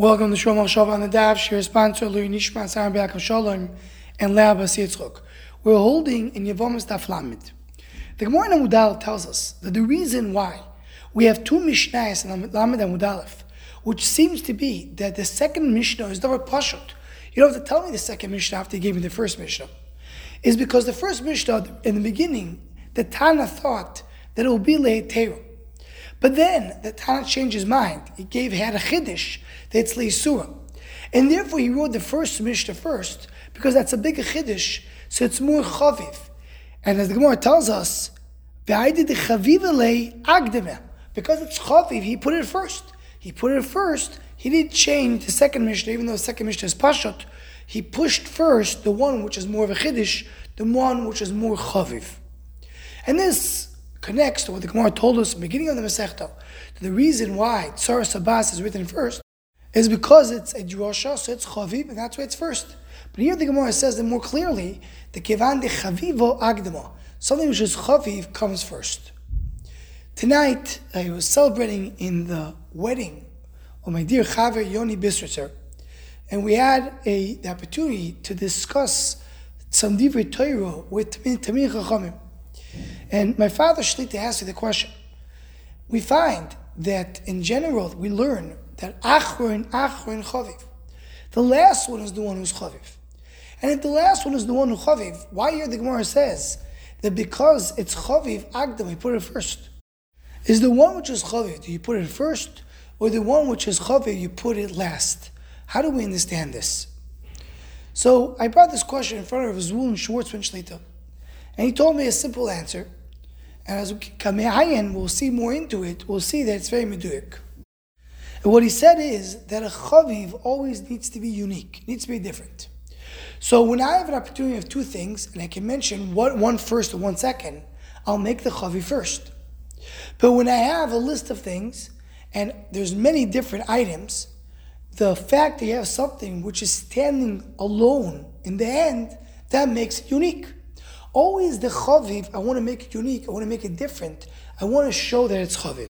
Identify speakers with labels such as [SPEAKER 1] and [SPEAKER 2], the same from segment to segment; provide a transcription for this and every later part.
[SPEAKER 1] Welcome to Shomar Shav on the Dav, Shir sponsor Louis Nishman, Saram Be'akim Shalom, and Leah Bas. We're holding in Yavamas Daf Lamed. The Gemara in Amudal tells us that the reason why we have two Mishnahs in Lamed and Amudalef, which seems to be that the second Mishnah is Davar Pashut. You don't have to tell me the second Mishnah after you gave me the first Mishnah. Is because the first Mishnah, in the beginning, the Tana thought that it will be Le'etero. But then the Tana changed his mind. He gave had a chiddush that's leisura, and therefore he wrote the first Mishnah first because that's a bigger chiddush, so it's more chaviv. And as the Gemara tells us, because it's chaviv, he put it first. He put it first. He didn't change the second Mishnah, even though the second Mishnah is pashut. He pushed first the one which is more of a chiddush, the one which is more chaviv. And this connects to what the Gemara told us in the beginning of the Masechta. The reason why Tzara Sabas is written first is because it's a drosha, so it's chaviv, and that's why it's first. But here the Gemara says that more clearly, the kevan de chavivo agdama, something which is chaviv comes first. Tonight, I was celebrating in the wedding of my dear Chaver Yoni Bistritzer, and we had a, the opportunity to discuss some divrei Torah with Tamir Chachamim. And my father Shlita asked me the question. We find that in general we learn that Achron, Achron, Chaviv. The last one is the one who's Chaviv. And if the last one is the one who's Chaviv, why here the Gemara says that because it's Chaviv, Agdam, we put it first. Is the one which is Chaviv, do you put it first? Or the one which is Chaviv, you put it last? How do we understand this? So I brought this question in front of Zvulun Schwartzman Shlita. And he told me a simple answer. And as we come we'll see more into it, we'll see that it's very meduyik. And what he said is that a chaviv always needs to be unique, needs to be different. So when I have an opportunity of two things, and I can mention what one first and one second, I'll make the chaviv first. But when I have a list of things, and there's many different items, the fact that you have something which is standing alone in the end, that makes it unique. Always the chaviv, I want to make it unique, I want to make it different, I want to show that it's chaviv.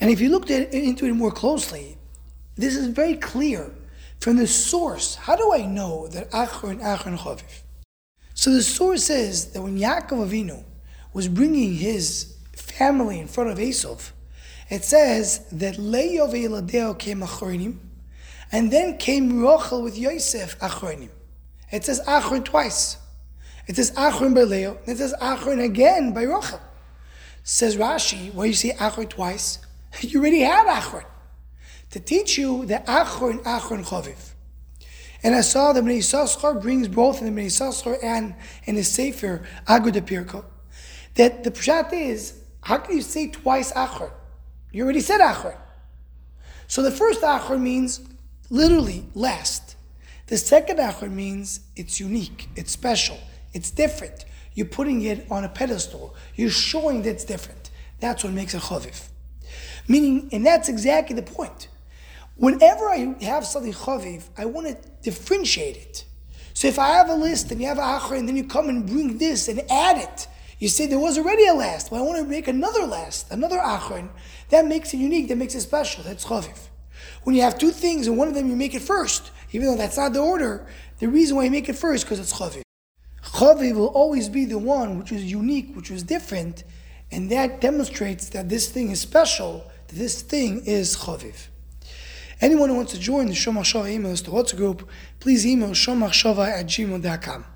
[SPEAKER 1] And if you looked at, into it more closely, this is very clear from the source. How do I know that Achron, Achron, Chaviv? So the source says that when Yaakov Avinu was bringing his family in front of Esav, it says that Le'yov Eladeo came Achronim, and then came Rochel with Yosef Achronim. It says Achron twice. It says Achron by Leo, and it says Achron again by Rochel. Says Rashi, why you see Achron twice? You already have Achron. To teach you the Achron, Achron Chaviv. And I saw that Bnei Yissaschar brings both in the Bnei Yissaschar and in the Sefer Agra D'Pirka, that the pshat is, how can you say twice Achron? You already said Achron. So the first Achron means literally last. The second Achron means it's unique, it's special, it's different. You're putting it on a pedestal. You're showing that it's different. That's what makes it chaviv. Meaning, and that's exactly the point. Whenever I have something chaviv, I want to differentiate it. So if I have a list and you have a achar, and then you come and bring this and add it, you say there was already a last, but I want to make another last, another achron. That makes it unique. That makes it special. That's chaviv. When you have two things and one of them you make it first, even though that's not the order, the reason why you make it first because it's chaviv. Chaviv will always be the one which is unique, which is different, and that demonstrates that this thing is special, that this thing is chaviv. Anyone who wants to join the Shomach Shava email list, the WhatsApp group, please email shomachshava at gmail.com.